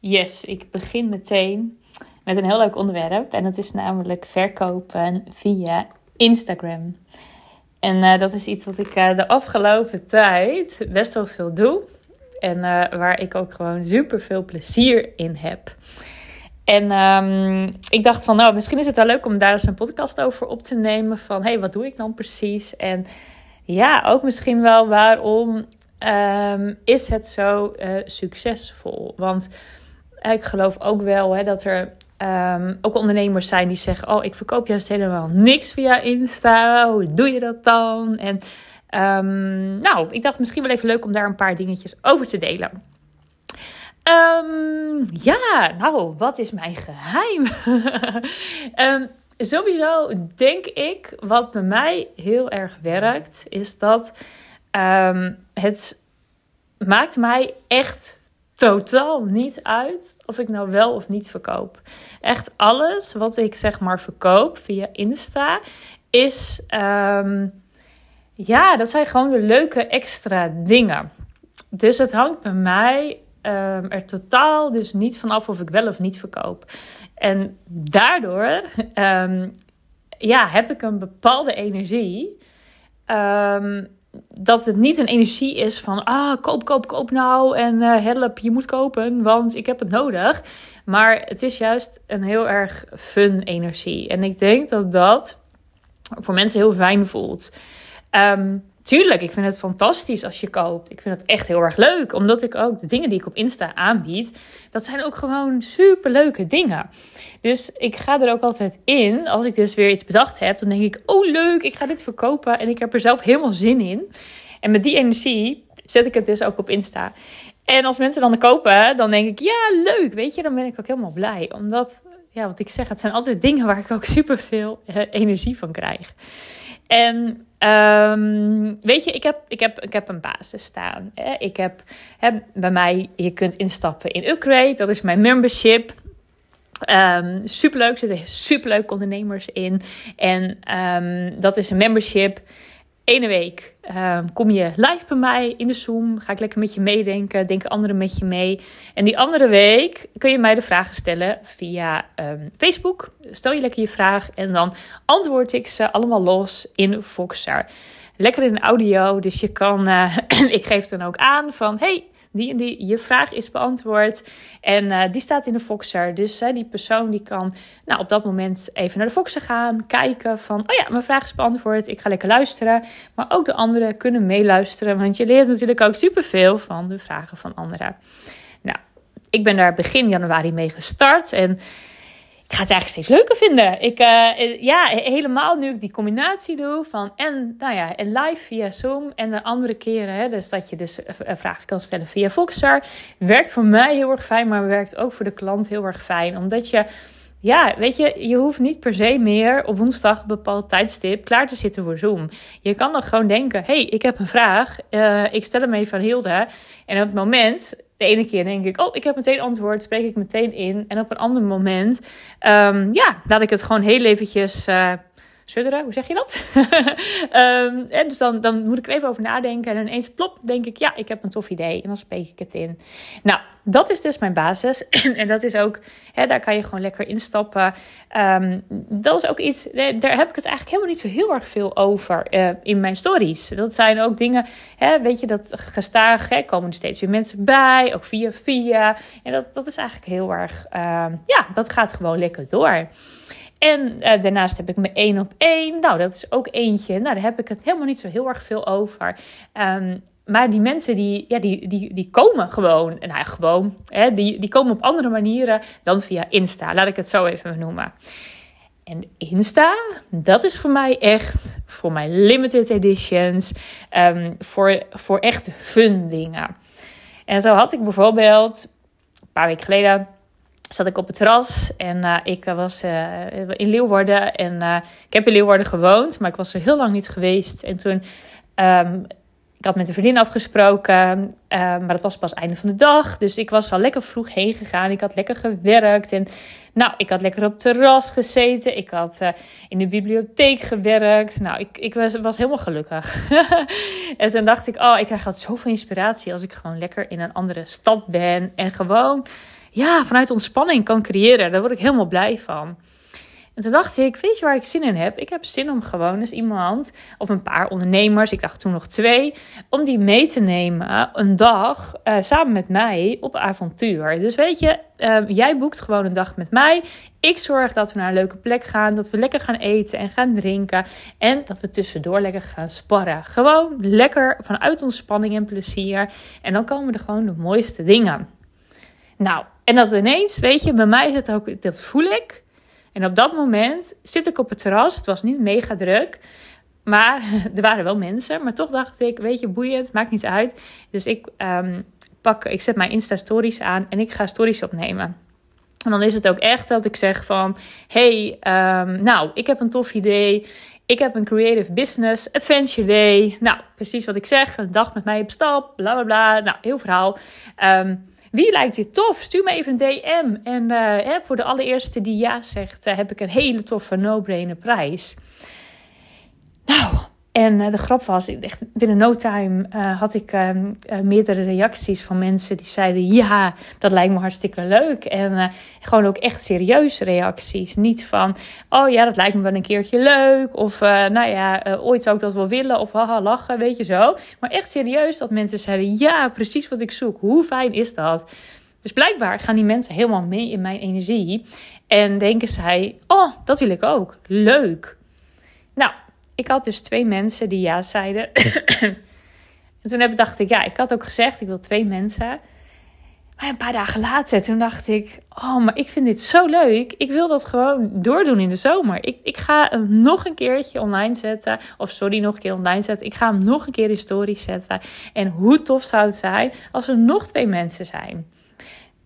Yes, ik begin meteen met een heel leuk onderwerp. En dat is namelijk verkopen via Instagram. En uh, dat is iets wat ik uh, de afgelopen tijd best wel veel doe. En uh, waar ik ook gewoon super veel plezier in heb. En um, ik dacht van, nou, misschien is het wel leuk om daar eens een podcast over op te nemen. Van, hey, wat doe ik dan precies? En ja, ook misschien wel waarom um, is het zo succesvol? Want ik geloof ook wel hè, dat er um, ook ondernemers zijn die zeggen: Oh, ik verkoop juist helemaal niks via Insta. Hoe doe je dat dan? En um, nou, ik dacht misschien wel even leuk om daar een paar dingetjes over te delen. Um, ja, nou, wat is mijn geheim? sowieso denk ik, wat bij mij heel erg werkt, is dat het maakt mij echt totaal niet uit of ik nou wel of niet verkoop. Echt alles wat ik zeg maar verkoop via Insta is, um, ja, dat zijn gewoon de leuke extra dingen. Dus het hangt bij mij um, er totaal dus niet vanaf of ik wel of niet verkoop. En daardoor um, ja, heb ik een bepaalde energie. Dat het niet een energie is van, ah, koop, koop, koop nou en uh, help, je moet kopen, want ik heb het nodig. Maar het is juist een heel erg fun energie. En ik denk dat dat voor mensen heel fijn voelt. Um, Tuurlijk, ik vind het fantastisch als je koopt. Ik vind het echt heel erg leuk. Omdat ik ook de dingen die ik op Insta aanbied, dat zijn ook gewoon super leuke dingen. Dus ik ga er ook altijd in. Als ik dus weer iets bedacht heb, dan denk ik: oh leuk, ik ga dit verkopen. En ik heb er zelf helemaal zin in. En met die energie zet ik het dus ook op Insta. En als mensen dan kopen, dan denk ik: ja, leuk. Weet je, dan ben ik ook helemaal blij. Omdat, ja, wat ik zeg, het zijn altijd dingen waar ik ook super veel eh, energie van krijg. En um, weet je, ik heb, ik, heb, ik heb een basis staan. Hè? Ik heb bij mij, je kunt instappen in Upgrade, dat is mijn membership. Um, superleuk, er zitten superleuke ondernemers in. En um, dat is een membership ene week um, kom je live bij mij in de Zoom. Ga ik lekker met je meedenken. Denken anderen met je mee. En die andere week kun je mij de vragen stellen via um, Facebook. Stel je lekker je vraag en dan antwoord ik ze allemaal los in Voxer. Lekker in audio, dus je kan. Uh, ik geef dan ook aan van hey die en die, je vraag is beantwoord. En uh, die staat in de Voxer. Dus die persoon die kan nou, op dat moment even naar de Voxer gaan. Kijken van, oh ja, mijn vraag is beantwoord. Ik ga lekker luisteren. Maar ook de anderen kunnen meeluisteren. Want je leert natuurlijk ook superveel van de vragen van anderen. Nou, ik ben daar begin januari mee gestart. En ik ga het eigenlijk steeds leuker vinden. Ik, uh, ja, helemaal nu ik die combinatie doe van en, nou ja, en live via Zoom en de andere keren, hè, dus dat je dus vragen kan stellen via Voxer, werkt voor mij heel erg fijn, maar werkt ook voor de klant heel erg fijn, omdat je ja, weet je, je hoeft niet per se meer op woensdag een bepaald tijdstip klaar te zitten voor Zoom. Je kan dan gewoon denken: hey, ik heb een vraag. Uh, ik stel hem even aan Hilde. En op het moment de ene keer denk ik, oh, ik heb meteen antwoord, spreek ik meteen in. En op een ander moment, um, ja, laat ik het gewoon heel eventjes uh, sudderen. Hoe zeg je dat? en dus dan, dan moet ik er even over nadenken. En ineens plop, denk ik, ja, ik heb een tof idee. En dan spreek ik het in. Nou, dat is dus mijn basis. en dat is ook, hè, daar kan je gewoon lekker instappen. Um, dat is ook iets, daar heb ik het eigenlijk helemaal niet zo heel erg veel over uh, in mijn stories. Dat zijn ook dingen, hè, weet je, dat gestaag, hè, komen er steeds weer mensen bij, ook via via. En dat, dat is eigenlijk heel erg, uh, ja, dat gaat gewoon lekker door. En uh, daarnaast heb ik mijn één op één. Nou, dat is ook eentje. Nou, daar heb ik het helemaal niet zo heel erg veel over. Um, maar die mensen die, ja, die, die, die komen gewoon, nou gewoon, hè, die, die komen op andere manieren dan via Insta. Laat ik het zo even noemen. En Insta, dat is voor mij echt voor mijn limited editions, um, voor, voor echt fun dingen. En zo had ik bijvoorbeeld, een paar weken geleden, zat ik op het terras en uh, ik was uh, in Leeuwarden. En ik heb in Leeuwarden gewoond, maar ik was er heel lang niet geweest. En toen um, ik had met een vriendin afgesproken, uh, maar dat was pas einde van de dag. Dus ik was al lekker vroeg heen gegaan. Ik had lekker gewerkt. En nou, ik had lekker op het terras gezeten. Ik had in de bibliotheek gewerkt. Nou, ik, ik was, was helemaal gelukkig. en toen dacht ik, oh, ik krijg altijd zoveel inspiratie als ik gewoon lekker in een andere stad ben. En gewoon ja, vanuit ontspanning kan creëren. Daar word ik helemaal blij van. En toen dacht ik, weet je waar ik zin in heb? Ik heb zin om gewoon eens iemand of een paar ondernemers, ik dacht toen nog twee, om die mee te nemen een dag uh, samen met mij op avontuur. Dus weet je, uh, jij boekt gewoon een dag met mij. Ik zorg dat we naar een leuke plek gaan, dat we lekker gaan eten en gaan drinken en dat we tussendoor lekker gaan sparren. Gewoon lekker vanuit ontspanning en plezier. En dan komen er gewoon de mooiste dingen. Nou, en dat ineens, weet je, bij mij is het ook, dat voel ik. En op dat moment zit ik op het terras. Het was niet mega druk. Maar er waren wel mensen. Maar toch dacht ik, weet je, boeiend, maakt niet uit. Dus ik um, pak, ik zet mijn Insta-stories aan en ik ga stories opnemen. En dan is het ook echt dat ik zeg van, hey, um, nou, ik heb een tof idee. Ik heb een creative business adventure day. Nou, precies wat ik zeg. Een dag met mij op stap, bla bla bla. Nou, heel verhaal. Um, wie lijkt dit tof? Stuur me even een DM. En uh, voor de allereerste die ja zegt, uh, heb ik een hele toffe no-brainer prijs. Nou, en uh, de grap was, echt binnen no time uh, had ik uh, meerdere reacties van mensen die zeiden: Ja, dat lijkt me hartstikke leuk. En gewoon ook echt serieuze reacties. Niet van: Oh ja, dat lijkt me wel een keertje leuk. Of nou ja, ooit zou ik dat wel willen. Of haha, lachen, weet je zo. Maar echt serieus dat mensen zeiden: Ja, precies wat ik zoek. Hoe fijn is dat? Dus blijkbaar gaan die mensen helemaal mee in mijn energie. En denken zij: Oh, dat wil ik ook. Leuk. Nou, ik had dus twee mensen die ja zeiden. en toen heb, dacht ik, ja, ik had ook gezegd, ik wil twee mensen. Maar een paar dagen later, toen dacht ik, oh, maar ik vind dit zo leuk. Ik wil dat gewoon doordoen in de zomer. Ik, ik ga hem nog een keertje online zetten. Of sorry, nog een keer online zetten. Ik ga hem nog een keer in stories zetten. En hoe tof zou het zijn als er nog twee mensen zijn.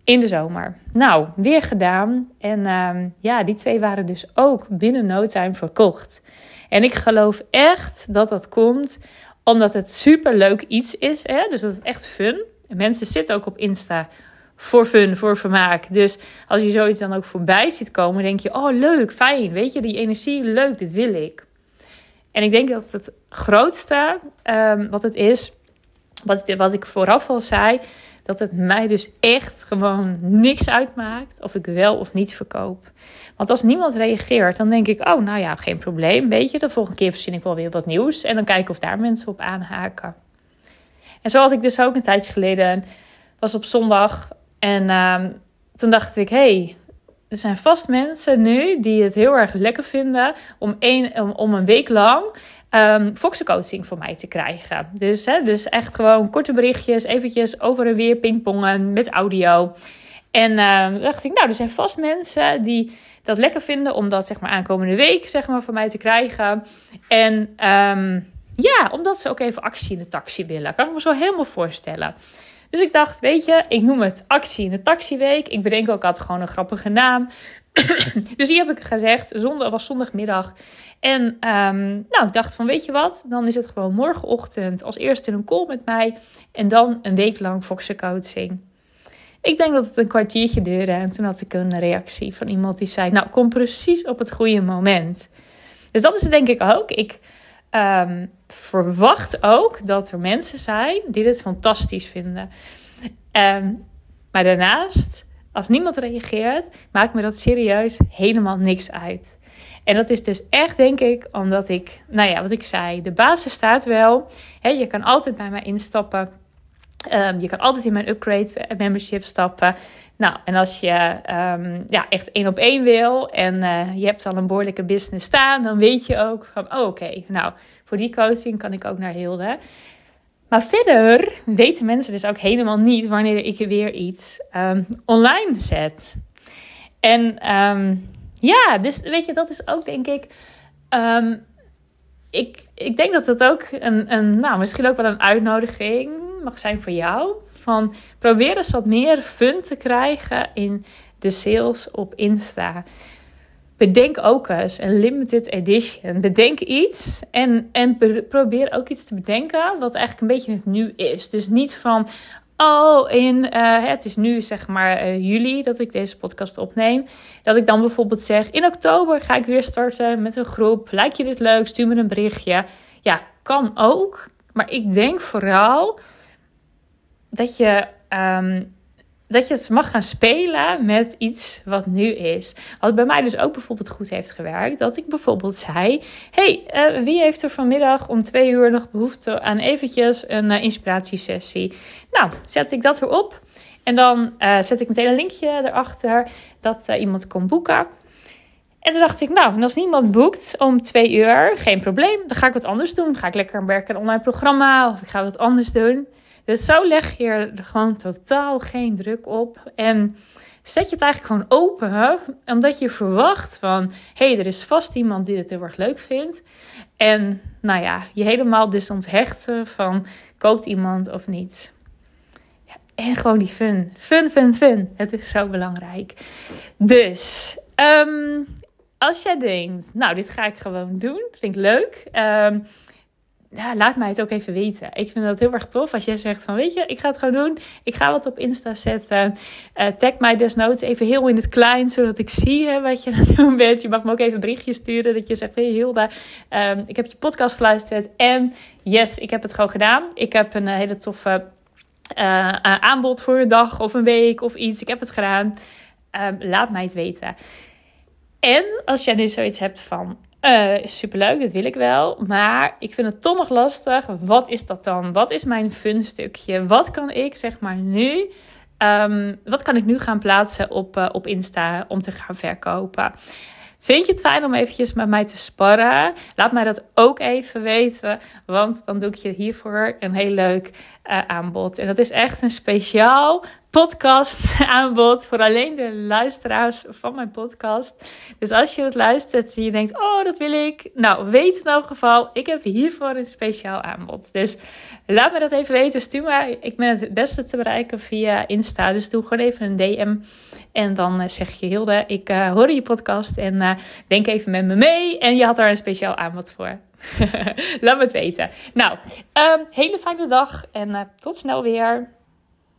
In de zomer. Nou, weer gedaan. En uh, ja, die twee waren dus ook binnen no time verkocht. En ik geloof echt dat dat komt omdat het super leuk iets is. Hè? Dus dat het echt fun. En mensen zitten ook op Insta voor fun, voor vermaak. Dus als je zoiets dan ook voorbij ziet komen, denk je: oh leuk, fijn. Weet je, die energie, leuk, dit wil ik. En ik denk dat het grootste um, wat het is, wat, wat ik vooraf al zei, dat het mij dus echt gewoon niks uitmaakt of ik wel of niet verkoop. Want als niemand reageert, dan denk ik, oh nou ja, geen probleem, weet je. De volgende keer verzin ik wel weer wat nieuws en dan kijken of daar mensen op aanhaken. En zo had ik dus ook een tijdje geleden, was op zondag en uh, toen dacht ik, hey, er zijn vast mensen nu die het heel erg lekker vinden om, een, om een week lang um, coaching voor mij te krijgen. Dus, hè, dus echt gewoon korte berichtjes, eventjes over en weer pingpongen met audio. En uh, dacht ik, nou, er zijn vast mensen die dat lekker vinden om dat zeg maar aankomende week zeg maar van mij te krijgen. En um, ja, omdat ze ook even actie in de taxi willen. Kan ik me zo helemaal voorstellen. Dus ik dacht, weet je, ik noem het actie in de taxiweek. Ik bedenk ook altijd gewoon een grappige naam. dus die heb ik gezegd. Was zondagmiddag. En um, nou, ik dacht van, weet je wat? Dan is het gewoon morgenochtend als eerste een call met mij. En dan een week lang Foxen coaching. Ik denk dat het een kwartiertje duurde. En toen had ik een reactie van iemand die zei, nou, kom precies op het goede moment. Dus dat is het denk ik ook. Ik um, verwacht ook dat er mensen zijn die dit fantastisch vinden. Um, maar daarnaast, als niemand reageert, maakt me dat serieus helemaal niks uit. En dat is dus echt, denk ik, omdat ik, nou ja, wat ik zei, de basis staat wel. Je kan altijd bij mij instappen. Um, je kan altijd in mijn upgrade membership stappen. Nou, en als je um, ja, echt één op één wil en uh, je hebt al een behoorlijke business staan, dan weet je ook van, oh, oké, nou, voor die coaching kan ik ook naar Hilde. Maar verder weten mensen dus ook helemaal niet wanneer ik weer iets um, online zet. En um, ja, dus weet je, dat is ook denk ik. Um, ik, ik denk dat dat ook een, een, nou, misschien ook wel een uitnodiging mag zijn voor jou. Van probeer eens wat meer fun te krijgen in de sales op Insta. Bedenk ook eens een limited edition. Bedenk iets en, en probeer ook iets te bedenken wat eigenlijk een beetje het nu is. Dus niet van, oh, in, uh, het is nu zeg maar uh, juli dat ik deze podcast opneem. Dat ik dan bijvoorbeeld zeg, in oktober ga ik weer starten met een groep. Lijkt je dit leuk? Stuur me een berichtje. Ja, kan ook. Maar ik denk vooral dat je um, dat je het mag gaan spelen met iets wat nu is. Wat bij mij dus ook bijvoorbeeld goed heeft gewerkt. Dat ik bijvoorbeeld zei: hey, uh, wie heeft er vanmiddag om twee uur nog behoefte aan eventjes een uh, inspiratiesessie? Nou, zet ik dat erop. En dan uh, zet ik meteen een linkje erachter dat iemand kon boeken. En toen dacht ik, nou, als niemand boekt om twee uur, geen probleem. Dan ga ik wat anders doen. Ga ik lekker werken aan een online programma of ik ga wat anders doen. Dus zo leg je er gewoon totaal geen druk op. En zet je het eigenlijk gewoon open, omdat je verwacht van, hé, hey, er is vast iemand die het heel erg leuk vindt. En nou ja, je helemaal dus onthechten van, koopt iemand of niet. Ja, en gewoon die fun. Fun, fun, fun. Het is zo belangrijk. Dus, um, als jij denkt, nou, dit ga ik gewoon doen, vind ik leuk. Um, ja, laat mij het ook even weten. Ik vind dat heel erg tof als jij zegt van, weet je, ik ga het gewoon doen. Ik ga wat op Insta zetten. Uh, tag mij desnoods even heel in het klein, zodat ik zie hè, wat je aan het doen bent. Je mag me ook even een berichtje sturen dat je zegt, hey Hilda, um, ik heb je podcast geluisterd. En yes, ik heb het gewoon gedaan. Ik heb een hele toffe uh, aanbod voor een dag of een week of iets. Ik heb het gedaan. Um, laat mij het weten. En als jij nu zoiets hebt van, uh, superleuk, dat wil ik wel. Maar ik vind het toch nog lastig. Wat is dat dan? Wat is mijn fun stukje? Wat kan ik zeg maar nu... Um, wat kan ik nu gaan plaatsen op, uh, op Insta om te gaan verkopen? Vind je het fijn om eventjes met mij te sparren? Laat mij dat ook even weten, want dan doe ik je hiervoor een heel leuk uh, aanbod. En dat is echt een speciaal podcast aanbod voor alleen de luisteraars van mijn podcast. Dus als je het luistert en je denkt, oh dat wil ik. Nou, weet in elk geval, ik heb hiervoor een speciaal aanbod. Dus laat me dat even weten. Stuur me, ik ben het beste te bereiken via Insta. Dus doe gewoon even een DM. En dan uh, zeg je, Hilde, ik uh, hoor je podcast en uh, denk even met me mee. En je had daar een speciaal aanbod voor. Laat me het weten. Nou, um, hele fijne dag en tot snel weer.